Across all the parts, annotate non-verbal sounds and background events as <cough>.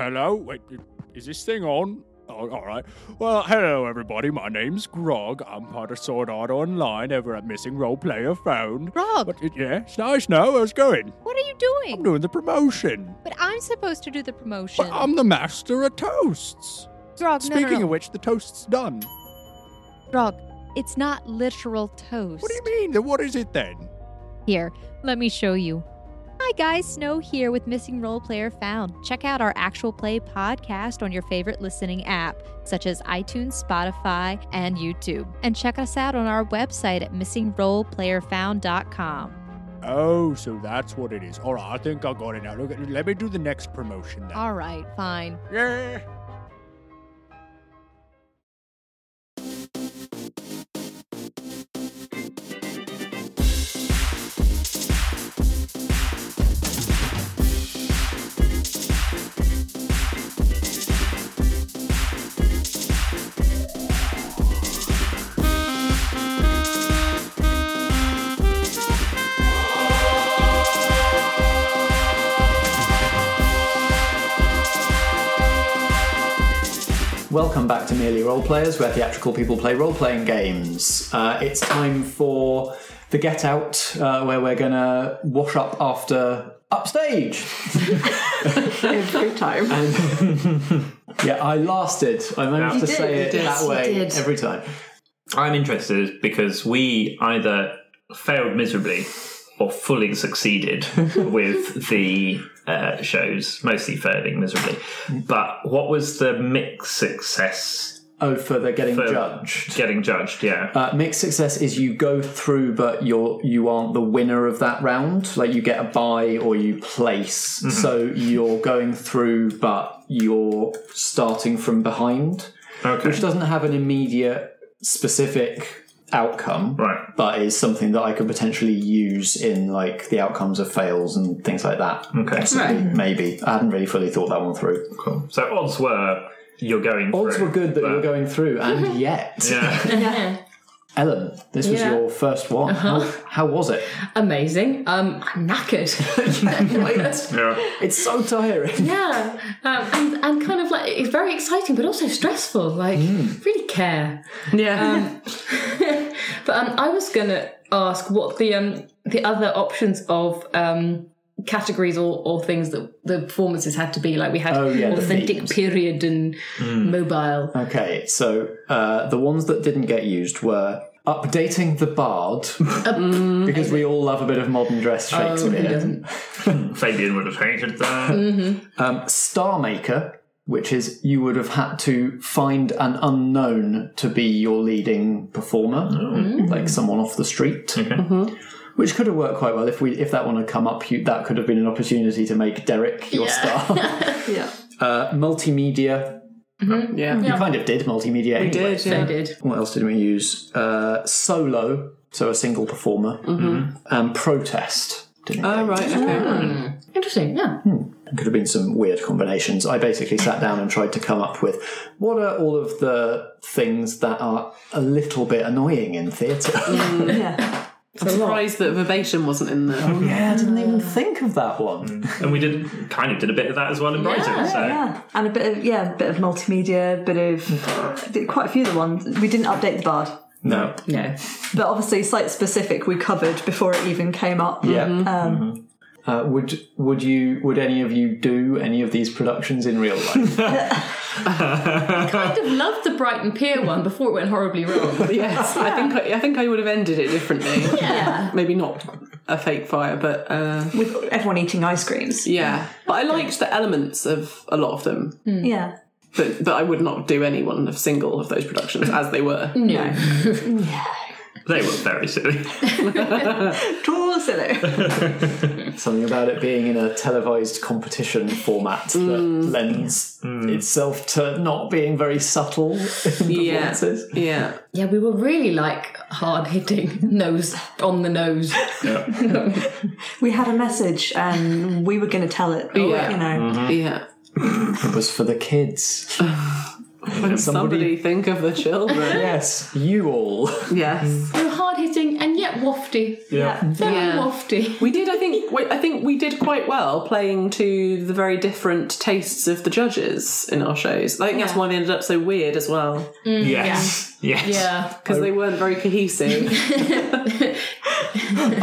hello. Wait, is this thing on? Oh, all right. Well, hello everybody. My name's Grog. I'm part of Sword Art Online over at Missing Role Player Found. Grog, But it, yeah, it's nice now. How's it going? what are you doing? I'm doing? doing the promotion. But I'm supposed to do the promotion. But I'm the master of toasts. Grog, no, no, Speaking no. of which, the toast's done. Grog, it's not literal toast. What do you mean? Then what is it then? Here, let me show you. Hi guys, Snow here with Missing Role Player Found. Check out our actual play podcast on your favorite listening app, such as iTunes, Spotify, and YouTube. And check us out on our website at missingroleplayerfound.com. Oh, so that's what it is. All right, I think I got it now. Look, let me do the next promotion then. All right, fine. Yeah. Welcome back to Merely Role Players, where theatrical people play role playing games. Uh, it's time for the Get Out, uh, where we're going to wash up after Upstage. <laughs> Every time. <laughs> <laughs> Yeah, I lasted. I managed You to did, say you it did, that you way did. every time. I'm interested because we either failed miserably or fully succeeded <laughs> with the uh, shows, mostly failing miserably. But what was the mixed success Oh, for the getting for judged. getting judged? Yeah. Uh, mixed success is you go through, but you're you aren't the winner of that round. Like you get a buy or you place. Mm-hmm. So you're going through, but you're starting from behind, okay. which doesn't have an immediate specific outcome, Right. but is something that I could potentially use in like the outcomes of fails and things like that. Okay. Possibly, mm-hmm. maybe I hadn't really fully thought that one through. Cool. So odds were you're going. Odds through, were good that you but- were going through, and <laughs> yet, Yeah. <laughs> Ellen, this was Yeah. your first one. How, how was it? Amazing. Um, I'm knackered. <laughs> yeah. It's so tiring. <laughs> yeah, um, and and kind of like it's very exciting, but also stressful. Like really care. Yeah. Um, <laughs> but um, I was gonna ask what the um the other options of um categories or, or things that the performances had to be. Like we had Oh, yeah, authentic themes. period and mobile. Okay, so uh, the ones that didn't get used were updating the bard <laughs> because we all love a bit of modern dress Oh, Shakespeare. doesn't? <laughs> Fabian would have hated that. um, Star Maker, which is you would have had to find an unknown to be your leading performer, like someone off the street. Which could have worked quite well if we if that one had come up. You, that could have been an opportunity to make Derek your star. <laughs> yeah. uh, multimedia. Mm-hmm. Oh, yeah. You kind of did multimedia. We anyway. did, They yeah. did. What else did we use? Uh, solo, so a single performer, mm-hmm. Mm-hmm. and protest. Oh, get right, used. okay. Ah, hmm. Interesting. Yeah. Hmm. Could have been some weird combinations. I basically sat down and tried to come up with what are all of the things that are a little bit annoying in theatre. Mm, yeah. <laughs> I'm surprised that Verbatim wasn't in there. Oh yeah, I didn't even think of that one. and we did kind of did a bit of that as well in Brighton. so Yeah, and a bit of yeah, a bit of multimedia, a bit of <laughs> quite a few of the ones. We didn't update the bard, No. No. but obviously site specific we covered before it even came up. Yeah. Um, Uh, would would you would any of you do any of these productions in real life? <laughs> kind of loved the Brighton Pier one before it went horribly wrong. <laughs> yes, I think I, I think I would have ended it differently. Yeah. Maybe not a fake fire, but uh, with everyone eating ice creams. yeah. But I liked the elements of a lot of them. Yeah. But but I would not do any one of single of those productions as they were. No. <laughs> Yeah. They were very silly. <laughs> Too silly. Something about it being in a televised competition format that mm. lends mm. itself to not being very subtle in Yeah. performances. Yeah. Yeah, we were really like hard hitting, <laughs> nose on the nose. <laughs> we had a message and we were going to tell it. Yeah. You know. Mm-hmm. Yeah. It was for the kids. <sighs> When somebody think of the children. yes, you all. yes. <laughs> wafty. Yeah. Very Yeah. wafty. We did, I think. we- I think we did quite well playing to the very different tastes of the judges in our shows. I think that's why they ended up so weird as well mm, Yes. Yes. Yeah. because they weren't very cohesive. <laughs>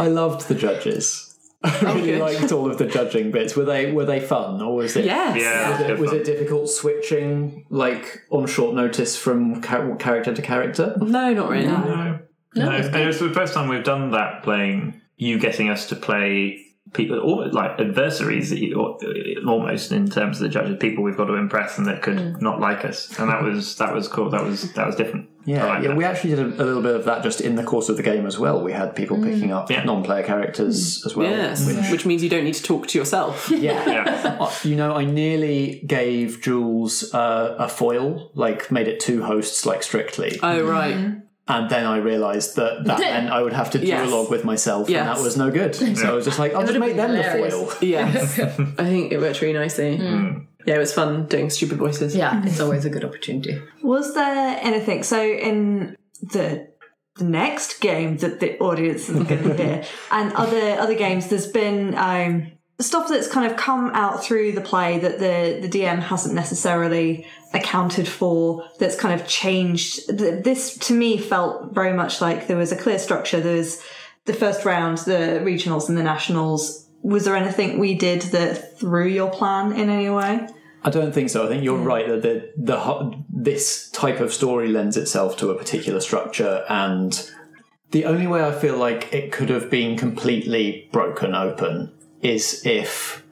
I loved the judges. I oh, really good. liked all of the judging bits. Were they were they fun or was it? yes. Yeah. Was it, was it difficult switching like on short notice from char- character to character? No, not really. No. No, and it was the first time we've done that playing you getting us to play people or like adversaries that you- or- uh, almost in terms of the judges people we've got to impress and that could mm. not like us and that was that was cool that was that was different Yeah, like yeah. that. We actually did a, a little bit of that just in the course of the game as well. We had people mm. picking up Yeah. non-player characters mm. as well. Yes, which- which means you don't need to talk to yourself. <laughs> yeah. yeah Uh, you know, I nearly gave Jules uh, a foil, like made it two hosts, like strictly, Oh right. Mm-hmm. And then I realised that that <laughs> meant I would have to Yes. duologue with myself, Yes. and that was no good. So I was just like, I'll just would've make them hilarious. the foil. <laughs> Yes, <laughs> I think it worked really nicely. Yeah, it was fun doing stupid voices. Yeah, it's always a good opportunity. Was there anything? So in the the next game that the audience is going to hear, and other other games, there's been um, stuff that's kind of come out through the play that the the DM hasn't necessarily accounted for. That's kind of changed. This to me felt very much like there was a clear structure. There was the first round, the regionals, and the nationals. Was there anything we did that threw your plan in any way? I don't think so. I think you're mm. right that the the this type of story lends itself to a particular structure, and the only way I feel like it could have been completely broken open is if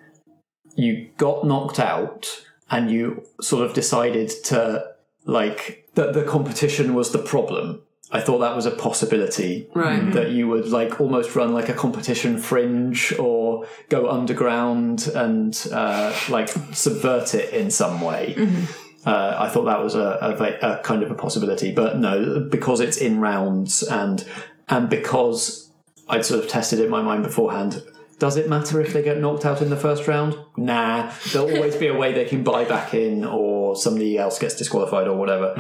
you got knocked out and you sort of decided to like that the competition was the problem. I thought that was a possibility Right. that you would like almost run like a competition fringe or go underground and uh, like subvert it in some way. Uh, I thought that was a, a, a kind of a possibility, but no, because it's in rounds and and because I'd sort of tested it in my mind beforehand. Does it matter if they get knocked out in the first round? Nah, there'll always be a way they can buy back in, or somebody else gets disqualified, or whatever.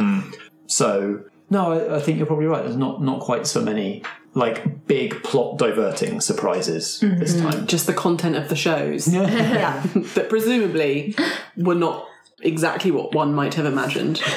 So no, I, I think you're probably right. There's not not quite so many like big plot diverting surprises this time. Just the content of the shows <laughs> Yeah. <laughs> that presumably were not exactly what one might have imagined. <laughs>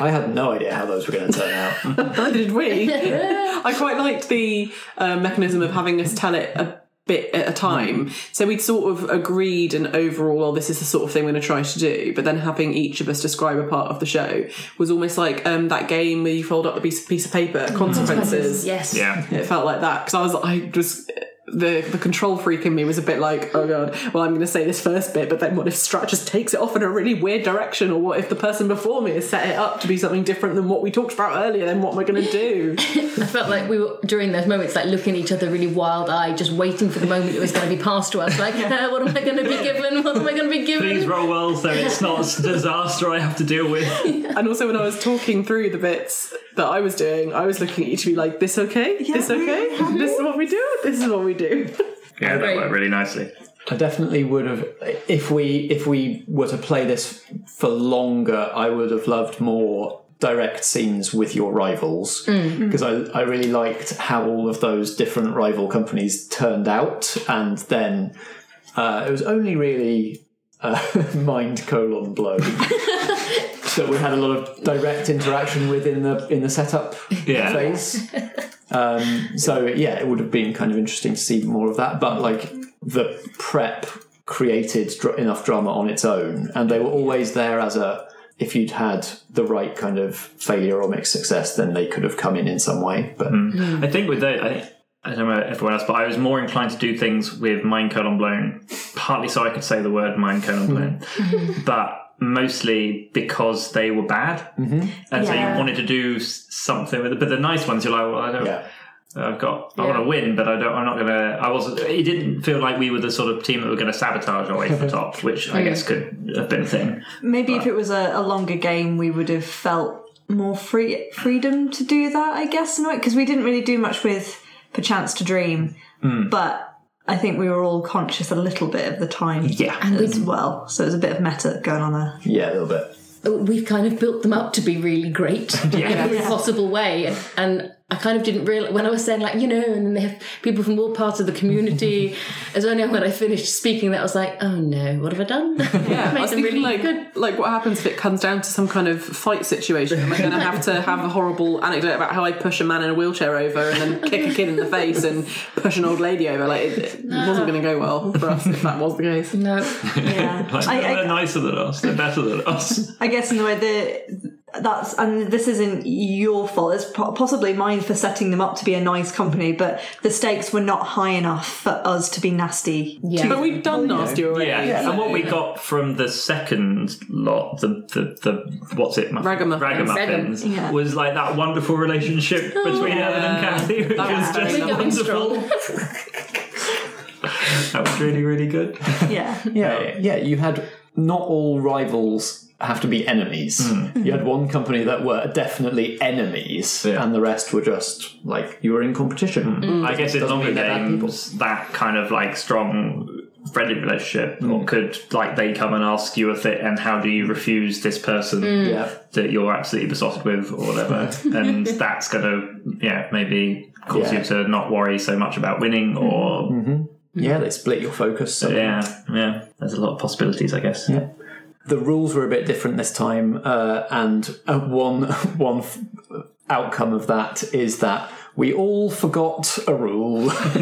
I had no idea how those were going to turn out. Neither did we. I quite liked the uh, mechanism of having us tell it a bit at a time. So we'd sort of agreed and overall, well, this is the sort of thing we're going to try to do. But then having each of us describe a part of the show was almost like um, that game where you fold up the piece, piece of paper, consequences. Yes. yeah It felt like that because I was, I was. The, the control freak in me was a bit like, oh god, well, I'm going to say this first bit, but then what if Strat just takes it off in a really weird direction? Or what if the person before me has set it up to be something different than what we talked about earlier? Then what am I going to do? <laughs> I felt like we were during those moments, like looking at each other really wild eyed, just waiting for the moment it was going to be passed to us. Like, uh, what am I going to be given? What am I going to be given? please roll well so it's not a disaster I have to deal with <laughs> And also, when I was talking through the bits that I was doing, I was looking at each of you like, "This okay? this okay? This is what we do. This is what we do." <laughs> yeah that Great. worked really nicely I definitely would have if we if we were to play this for longer. I would have loved more direct scenes with your rivals because I, I really liked how all of those different rival companies turned out, and then uh, it was only really uh, <laughs> mind colon blow. <laughs> that we had a lot of direct interaction with in the in the setup Yeah. phase. Um, so yeah, it would have been kind of interesting to see more of that. But like the prep created dr- enough drama on its own, and they were always there as a. If you'd had the right kind of failure or mixed success, then they could have come in in some way. But I think with those, I think I don't know everyone else, but I was more inclined to do things with mind colon blown, partly so I could say the word mind colon blown, <laughs> but mostly because they were bad, mm-hmm. and so you wanted to do something with it. But the nice ones, you're like, well, I don't. yeah, I've got. I want to win, but I don't. I'm not gonna. I wasn't. It didn't feel like we were the sort of team that were going to sabotage our way to the <laughs> top, which I guess could have been a thing. Maybe if it was a, a longer game, we would have felt more free freedom to do that. I guess in a way because we didn't really do much with Perchance to Dream, but I think we were all conscious a little bit of the time, Yeah. as well. So there's a bit of meta going on there. yeah, a little bit. we've kind of built them up to be really great <laughs> in every possible way. And I kind of didn't realize when I was saying like you know, and then they have people from all parts of the community. <laughs> it's only when I finished speaking that I was like, oh no, what have I done? Yeah, <laughs> I was them thinking really like, good. like what happens if it comes down to some kind of fight situation? Am I going to have to have a horrible anecdote about how I push a man in a wheelchair over and then kick a kid in the face and push an old lady over? Like it, it wasn't going to go well for us if that was the case. No, Yeah. <laughs> Like, I, they're I, nicer than us. They're better than us. I guess in the way that that's and this isn't your fault. It's possibly mine for setting them up to be a nice company, but the stakes were not high enough for us to be nasty. Yeah. But we've done nasty already. Yeah. and what we got from the second lot, the the, the what's it, muff- Ragamuffins. ragamuffins, Yeah. was like that wonderful relationship oh, between Ellen and Kathy, which That was was just very wonderful. <laughs> <laughs> that was really really good. Yeah. <laughs> Yeah, yeah. You had not all rivals have to be enemies. Hmm. You had one company that were definitely enemies, Yeah. and the rest were just like you were in competition. Hmm. I guess in Doesn't longer mean they're bad games, that kind of like strong friendly relationship, or hmm. could like they come and ask you a fit, and how do you refuse this person Yeah, that you're absolutely besotted with, or whatever, <laughs> and that's gonna yeah maybe cause Yeah. you to not worry so much about winning, or mm-hmm. yeah. They split your focus. So yeah yeah. There's a lot of possibilities, I guess. Yeah. The rules were a bit different this time, uh, and uh, one <laughs> one f- outcome of that is that we all forgot a rule, <laughs>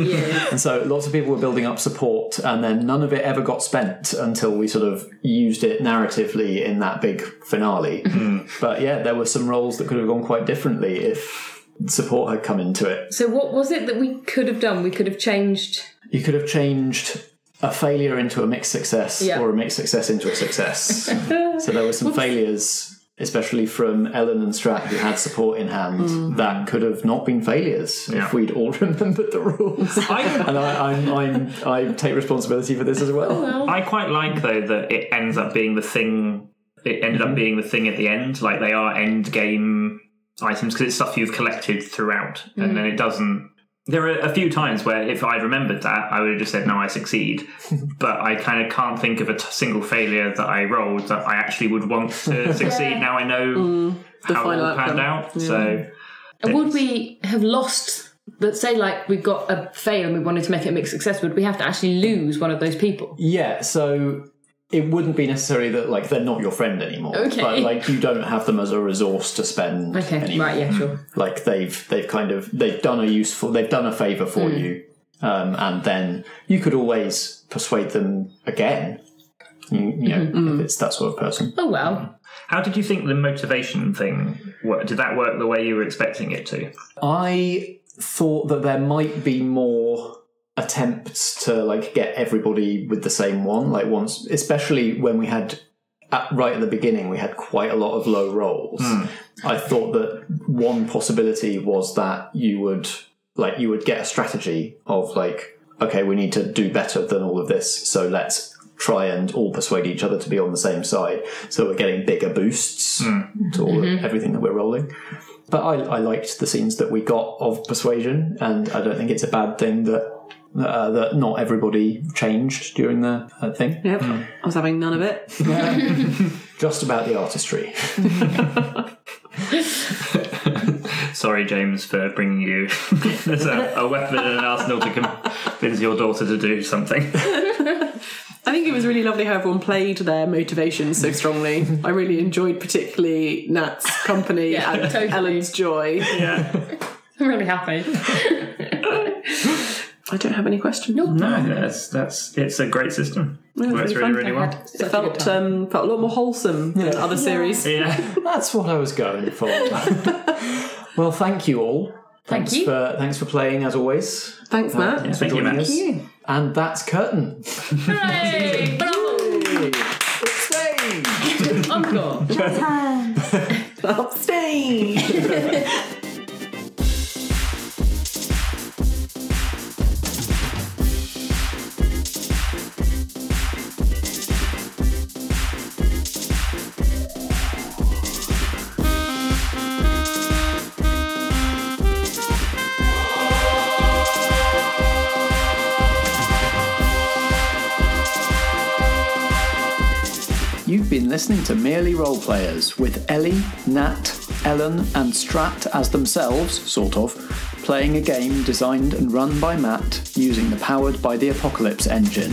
and so lots of people were building up support, and then none of it ever got spent until we sort of used it narratively in that big finale. <laughs> But yeah, there were some rolls that could have gone quite differently if support had come into it. So what was it that we could have done? We could have changed. You could have changed a failure into a mixed success Yeah. or a mixed success into a success. <laughs> so there were some failures, especially from Ellen and Strat, who had support in hand, mm. that could have not been failures Yeah. if we'd all <laughs> remembered the rules. <laughs> I, and I, I'm, I'm, I take responsibility for this as oh, well. I quite like though that it ends up being the thing. It ended up mm-hmm. being the thing at the end. Like they are end game items because it's stuff you've collected throughout, and mm. then it doesn't. There are a few times where if I'd remembered that, I would have just said, "No, I succeed." <laughs> but I kind of can't think of a t- single failure that I rolled that I actually would want to <laughs> succeed. Now I know mm, the how it final all panned outcome. out. So And would we have lost? Let's say like we got a fail and we wanted to make it a mixed success. Would we have to actually lose one of those people? Yeah, so it wouldn't be necessary that like they're not your friend anymore. Okay. But like you don't have them as a resource to spend Okay, anymore. right, yeah, sure. <laughs> like they've they've kind of they've done a useful they've done a favor for you um, and then you could always persuade them again you, you know if it's that sort of person Oh well. how did you think the motivation thing worked? Did that work the way you were expecting it to? i thought that there might be more attempts to like get everybody with the same one like once especially when we had at, right at the beginning we had quite a lot of low rolls. Hmm. I thought that one possibility was that you would like you would get a strategy of like okay we need to do better than all of this so let's try and all persuade each other to be on the same side. So we're getting bigger boosts hmm. to all of, mm-hmm. everything that we're rolling. But I, I liked the scenes that we got of persuasion and i don't think it's a bad thing that uh, that not everybody changed during the uh, thing Yep. I was having none of it. <laughs> just about the artistry <laughs> Sorry, James, for bringing you <laughs> as a, a weapon and an arsenal to convince your daughter to do something. I think it was really lovely how everyone played their motivations so strongly. I really enjoyed particularly Nat's company Yeah, and totally. Ellen's joy. Yeah. I'm really happy. I don't have any questions. No, that's that's it's a great system. Yeah, Works really really, really well. such It felt um, felt a lot more wholesome than other series. <laughs> Yeah. That's what I was going for. <laughs> well, thank you all. Thank Thanks you. for thanks for playing as always. Thanks, Matt. Thanks for thank you, joining Matt. us. And that's curtain. Hooray! <laughs> Bravo! It's Encore. Upstage. Been listening to Merely Role Players with Ellie, Nat, Ellen and Strat as themselves, sort of, playing a game designed and run by Matt using the Powered by the Apocalypse engine.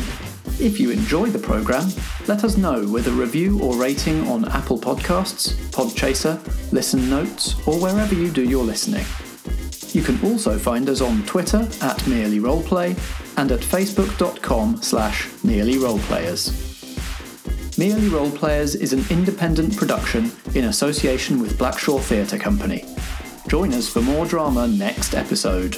If you enjoy the programme, let us know with a review or rating on Apple Podcasts, Podchaser, Listen Notes, or wherever you do your listening. You can also find us on Twitter at Merely Roleplay and at facebook.com slash Merely Roleplayers. Merely Role Players is an independent production in association with Blackshaw Theatre Company. Join us for more drama next episode.